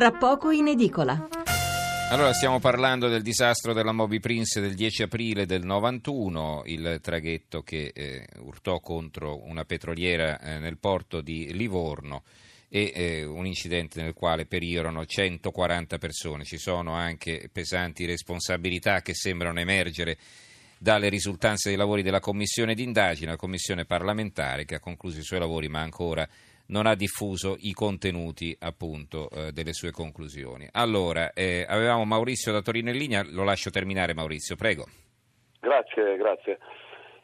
tra poco in edicola. Allora stiamo parlando del disastro della Moby Prince del 10 aprile del 91, il traghetto che eh, urtò contro una petroliera eh, nel porto di Livorno e eh, un incidente nel quale perirono 140 persone. Ci sono anche pesanti responsabilità che sembrano emergere dalle risultanze dei lavori della commissione d'indagine, la commissione parlamentare che ha concluso i suoi lavori ma ancora non ha diffuso i contenuti appunto eh, delle sue conclusioni. Allora, eh, avevamo Maurizio da Torino in linea, lo lascio terminare Maurizio, prego. Grazie, grazie.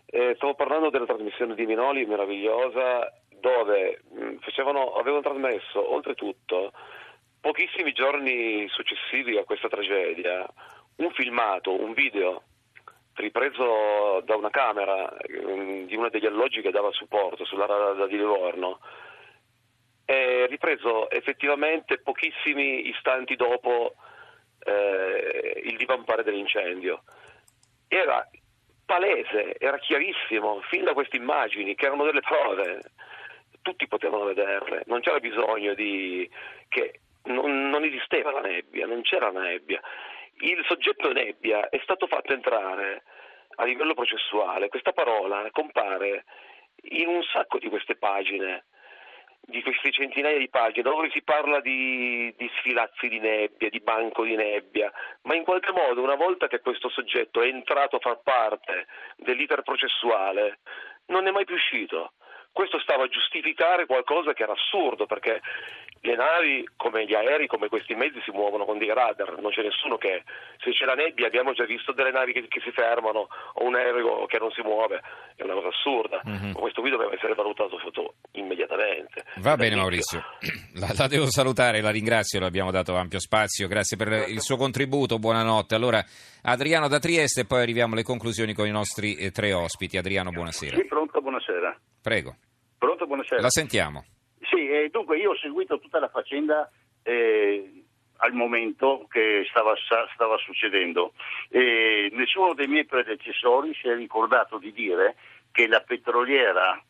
Eh, stavo parlando della trasmissione di Minoli, meravigliosa, dove mh, mm, facevano, avevano trasmesso oltretutto pochissimi giorni successivi a questa tragedia un filmato, un video ripreso da una camera mh, mm, di uno degli alloggi che dava supporto sulla rada di Livorno è ripreso effettivamente pochissimi istanti dopo eh, il divampare dell'incendio. Era palese, era chiarissimo, fin da queste immagini, che erano delle prove, tutti potevano vederle, non c'era bisogno di... che non, non esisteva la nebbia, non c'era la nebbia. Il soggetto nebbia è stato fatto entrare a livello processuale, questa parola compare in un sacco di queste pagine di queste centinaia di pagine dove si parla di, di, sfilazzi di nebbia, di banco di nebbia, ma in qualche modo una volta che questo soggetto è entrato a far parte dell'iter processuale non è mai più uscito. Questo stava a giustificare qualcosa che era assurdo perché le navi, come gli aerei, come questi mezzi si muovono con dei radar, non c'è nessuno che, se c'è la nebbia abbiamo già visto delle navi che, che si fermano o un aereo che non si muove, è una cosa assurda, mm-hmm. questo qui doveva essere valutato immediatamente. Va bene Maurizio, la, la, devo salutare, la ringrazio, le abbiamo dato ampio spazio, grazie per il suo contributo, buonanotte. Allora Adriano da Trieste e poi arriviamo alle conclusioni con i nostri eh, tre ospiti. Adriano, buonasera. Sì, pronto, buonasera. Prego. Pronto, buonasera. La sentiamo. Sì, eh, dunque io ho seguito tutta la faccenda eh, al momento che stava, stava succedendo. E nessuno dei miei predecessori si è ricordato di dire che la petroliera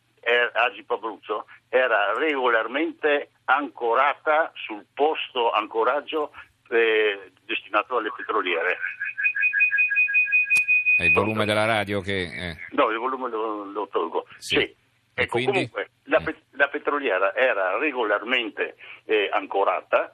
Agip Abruzzo era regolarmente ancorata sul posto ancoraggio eh, destinato alle petroliere. È il volume della radio che... Eh. No, il volume lo, lo tolgo. Sì. sì. Ecco, comunque la, pe- la, petroliera era regolarmente eh, ancorata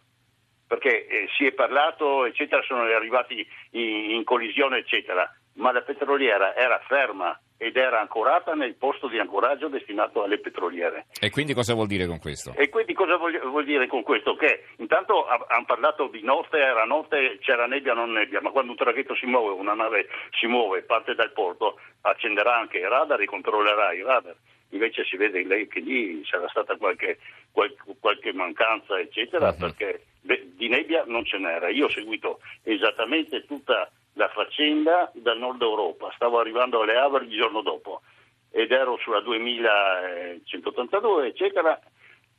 perché eh, si è parlato, eccetera, sono arrivati in, in collisione, eccetera, ma la petroliera era ferma ed era ancorata nel posto di ancoraggio destinato alle petroliere. E quindi cosa vuol dire con questo? E quindi cosa vuol, vuol dire con questo? Che intanto hanno parlato di notte, era notte, c'era nebbia, non nebbia, ma quando un traghetto si muove, una nave si muove, parte dal porto, accenderà anche i radar e controllerà i radar invece si vede lei che lì sarà stata qualche, qualche, qualche mancanza, eccetera, uh-huh. perché di nebbia non ce n'era. Io ho seguito esattamente tutta la faccenda dal nord Europa, stavo arrivando alle Havre il giorno dopo ed ero sulla 2182, eccetera,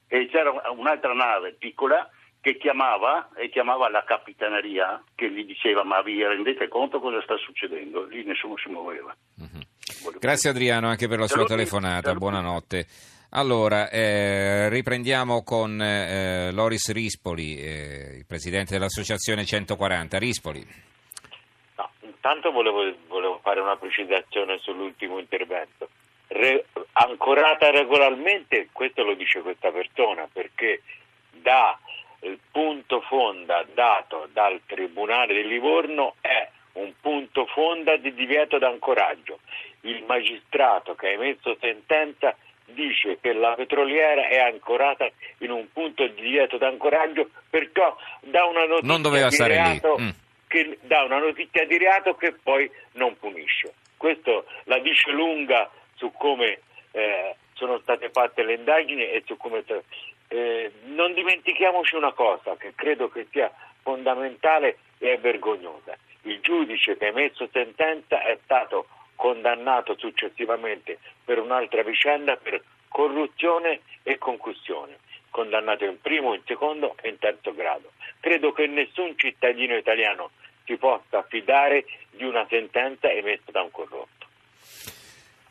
e c'era un'altra nave piccola che chiamava e chiamava la capitaneria che gli diceva ma vi rendete conto cosa sta succedendo? Lì nessuno si muoveva. Uh-huh. Grazie Adriano anche per la sua telefonata, buonanotte. Allora, eh, riprendiamo con eh, Loris Rispoli, eh, il presidente dell'Associazione 140. Rispoli. No, intanto volevo, volevo, fare una precisazione sull'ultimo intervento. Re, ancorata regolarmente, questo lo dice questa persona, perché da il punto fonda dato dal Tribunale di Livorno è un punto fonda di divieto d'ancoraggio. Il magistrato che ha emesso sentenza dice che la petroliera è ancorata in un punto di divieto d'ancoraggio perciò dà una notizia di reato. Mm. Che, dà una notizia di reato che poi non punisce. Questo la dice lunga su come eh, sono state fatte le indagini e su come eh, non dimentichiamoci una cosa che credo che sia fondamentale e vergognosa. Il giudice che ha emesso sentenza è stato condannato successivamente per un'altra vicenda per corruzione e concussione, condannato in primo, in secondo e in terzo grado. Credo che nessun cittadino italiano si possa fidare di una sentenza emessa da un corrotto.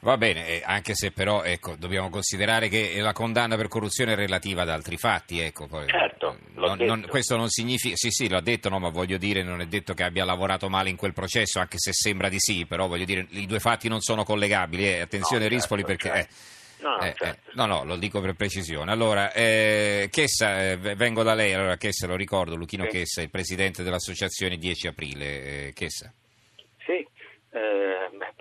Va bene, eh, anche se però ecco, dobbiamo considerare che la condanna per corruzione è relativa ad altri fatti. Ecco, poi, Certo, l'ho non- non- questo non significa, sì sì l'ho detto, no, ma voglio dire non è detto che abbia lavorato male in quel processo, anche se sembra di sì, però voglio dire i due fatti non sono collegabili. eh, Attenzione No, certo, Rispoli perché... certo. eh, No, no, eh, certo. eh, no, no, lo dico per precisione. Allora, eh, Chessa, eh, vengo da lei, allora Chessa lo ricordo, Luchino Sì. Chessa, il presidente dell'associazione 10 aprile. Eh, Chessa. Sì, eh,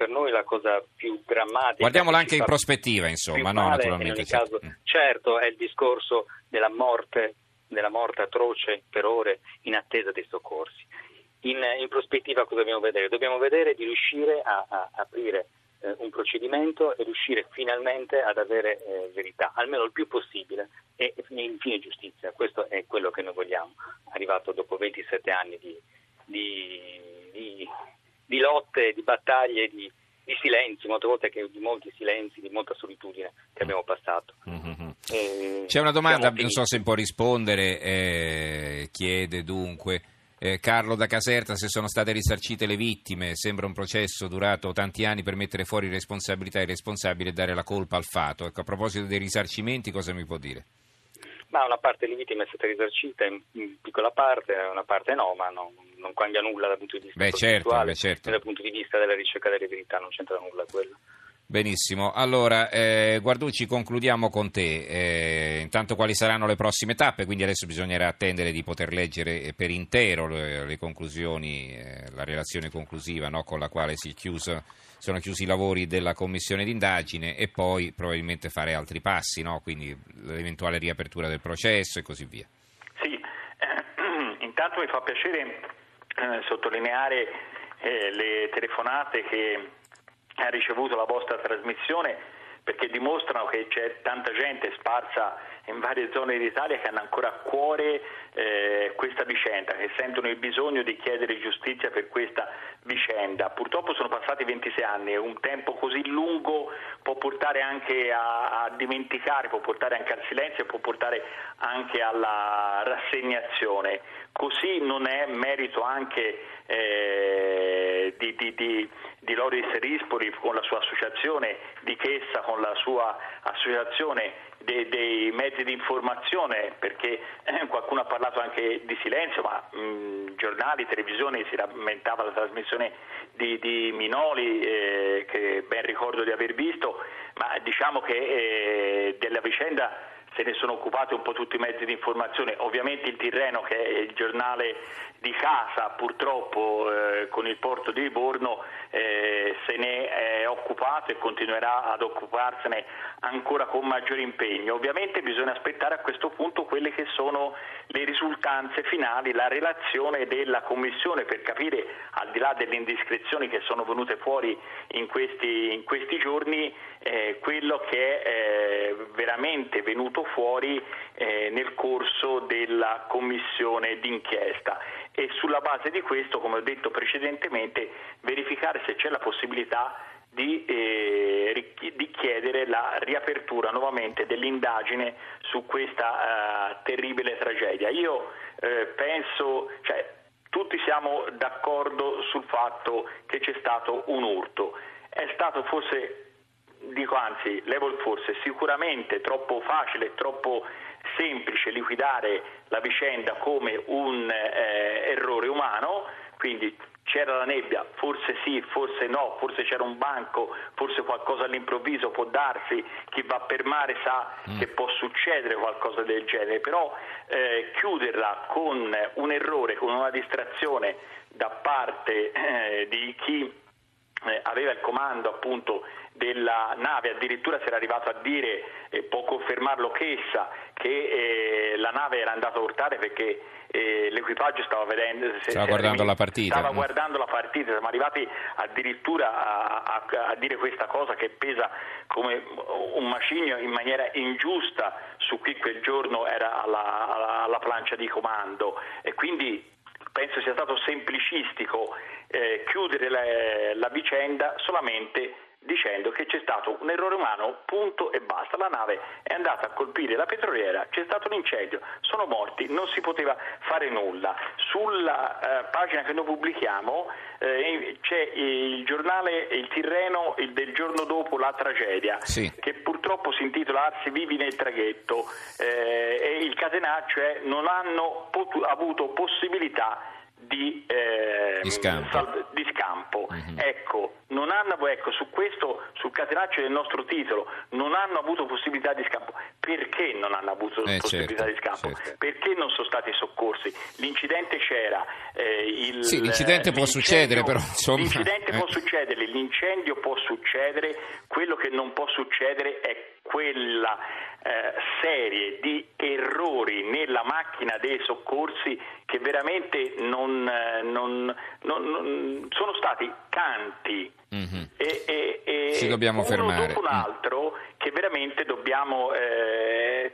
per noi la cosa più drammatica... Guardiamola che anche in prospettiva, insomma, no, naturalmente. In certo. caso, certo, è il discorso della morte, della morte atroce per ore in attesa dei soccorsi. In, in prospettiva cosa dobbiamo vedere? Dobbiamo vedere di riuscire a, a aprire eh, un procedimento e riuscire finalmente ad avere eh, verità, almeno il più possibile, e infine giustizia. Questo è quello che noi vogliamo, arrivato dopo 27 anni di, di- di lotte, di battaglie, di, di silenzi, molte volte che, di molti silenzi, di molta solitudine che abbiamo passato. Mhm. Eh, C'è una domanda, non so se può rispondere, eh, chiede dunque eh, Carlo da Caserta se sono state risarcite le vittime, sembra un processo durato tanti anni per mettere fuori responsabilità ai responsabili e dare la colpa al fato. Ecco, a proposito dei risarcimenti cosa mi può dire? Ma una parte delle vittime è stata risarcita, in, in piccola parte, una parte no, ma non, non cambia nulla dal punto di vista Beh, certo, beh, certo. dal punto di vista della ricerca delle verità, non c'entra nulla quello. Benissimo, allora eh, Guarducci concludiamo con te, Eh, intanto quali saranno le prossime tappe, quindi adesso bisognerà attendere di poter leggere eh, per intero le, le conclusioni, eh, la relazione conclusiva no, con la quale si chiuso- sono chiusi i lavori della commissione d'indagine e poi probabilmente fare altri passi, no? quindi l'eventuale riapertura del processo e così via. Sì, eh, intanto mi fa piacere eh, sottolineare le telefonate che ha ricevuto la vostra trasmissione perché dimostrano che c'è tanta gente sparsa in varie zone d'Italia che hanno ancora a cuore eh, questa vicenda, che sentono il bisogno di chiedere giustizia per questa vicenda. Purtroppo sono passati 26 anni e un tempo così lungo può portare anche a, a dimenticare, può portare anche al silenzio e può portare anche alla rassegnazione. Così non è merito anche eh, di, di, di, di Loris Rispoli con la sua associazione, di Chessa con la sua associazione dei, dei mezzi di informazione, perché eh, qualcuno ha parlato anche di silenzio, ma mh, giornali, televisioni, si rammentava la trasmissione di, di Minoli, eh, che ben ricordo di aver visto, ma diciamo che eh, della vicenda se ne sono occupati un po' tutti i mezzi di informazione, ovviamente il Tirreno che è il giornale di casa purtroppo eh, con il porto di Livorno eh, se ne è occupato e continuerà ad occuparsene ancora con maggiore impegno. Ovviamente bisogna aspettare a questo punto quelle che sono le risultanze finali, la relazione della Commissione per capire al di là delle indiscrezioni che sono venute fuori in questi, in questi giorni eh, quello che è eh, veramente venuto fuori eh, nel corso della commissione d'inchiesta e sulla base di questo, come ho detto precedentemente, verificare se c'è la possibilità di, eh, di chiedere la riapertura nuovamente dell'indagine su questa eh, terribile tragedia. Io eh, penso, cioè, tutti siamo d'accordo sul fatto che c'è stato un urto. È stato forse dico anzi, levo il forse, sicuramente troppo facile, troppo semplice liquidare la vicenda come un eh, errore umano, quindi c'era la nebbia, forse sì, forse no, forse c'era un banco, forse qualcosa all'improvviso può darsi, chi va per mare sa che può succedere qualcosa del genere, però eh, chiuderla con un errore, con una distrazione da parte eh, di chi eh, aveva il comando appunto della nave, addirittura si era arrivato a dire, eh, può confermarlo Chessa, che eh, la nave era andata a urtare perché eh, l'equipaggio stava vedendo se- Stava se guardando era- la partita. Stava Mm. guardando la partita, siamo arrivati addirittura a, a- a dire questa cosa che pesa come un macigno in maniera ingiusta su chi quel giorno era alla, alla- alla plancia di comando e quindi penso sia stato semplicistico eh, chiudere la, la vicenda solamente dicendo che c'è stato un errore umano, punto e basta. La nave è andata a colpire la petroliera, c'è stato un incendio, sono morti, non si poteva fare nulla. Sulla eh, pagina che noi pubblichiamo eh, c'è il giornale Il Tirreno il del giorno dopo la tragedia, Sì. che purtroppo si intitola Arsi vivi nel traghetto eh, e il catenaccio è non hanno potu- avuto possibilità di, eh, Di scampo. sal- di scampo. Mhm. Ecco, non hanno, ecco, su questo, sul catenaccio del nostro titolo, non hanno avuto possibilità di scampo. Perché non hanno avuto Eh, possibilità certo, di scampo? certo. Perché non sono stati soccorsi? L'incidente c'era. eh, il- Sì, l'incidente può succedere, però, insomma, L'incidente eh. può succedere, l'incendio può succedere, quello che non può succedere è quella eh, serie di errori nella macchina dei soccorsi che veramente non, eh, non- non- non- sono stati tanti Mhm. e, e- e Ci dobbiamo uno fermare. dopo un Mm. altro che veramente dobbiamo, eh,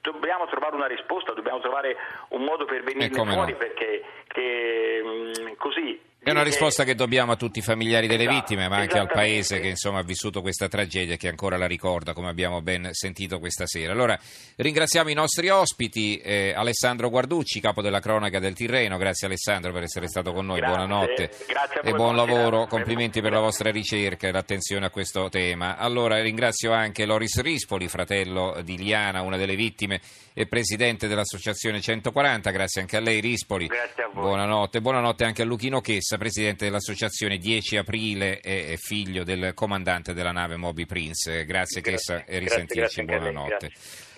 dobbiamo trovare una risposta, dobbiamo trovare un modo per venirne come fuori perché che, mm, così È una risposta che dobbiamo a tutti i familiari delle Esatto, vittime, ma anche al paese che insomma ha vissuto questa tragedia e che ancora la ricorda, come abbiamo ben sentito questa sera. Allora, ringraziamo i nostri ospiti, eh, Alessandro Guarducci, capo della cronaca del Tirreno. Grazie Alessandro per essere stato con noi. Grazie, Buonanotte grazie e buon lavoro. Complimenti per la vostra ricerca e l'attenzione a questo tema. Allora, ringrazio anche Loris Rispoli, fratello di Liana, una delle vittime e presidente dell'Associazione 140. Grazie anche a lei, Rispoli. A. Buonanotte. Buonanotte anche a Luchino Chessa, presidente dell'Associazione 10 Aprile e figlio del comandante della nave Moby Prince. Grazie, Grazie. Chessa e Grazie, risentirci. grazie lei, Buonanotte. grazie.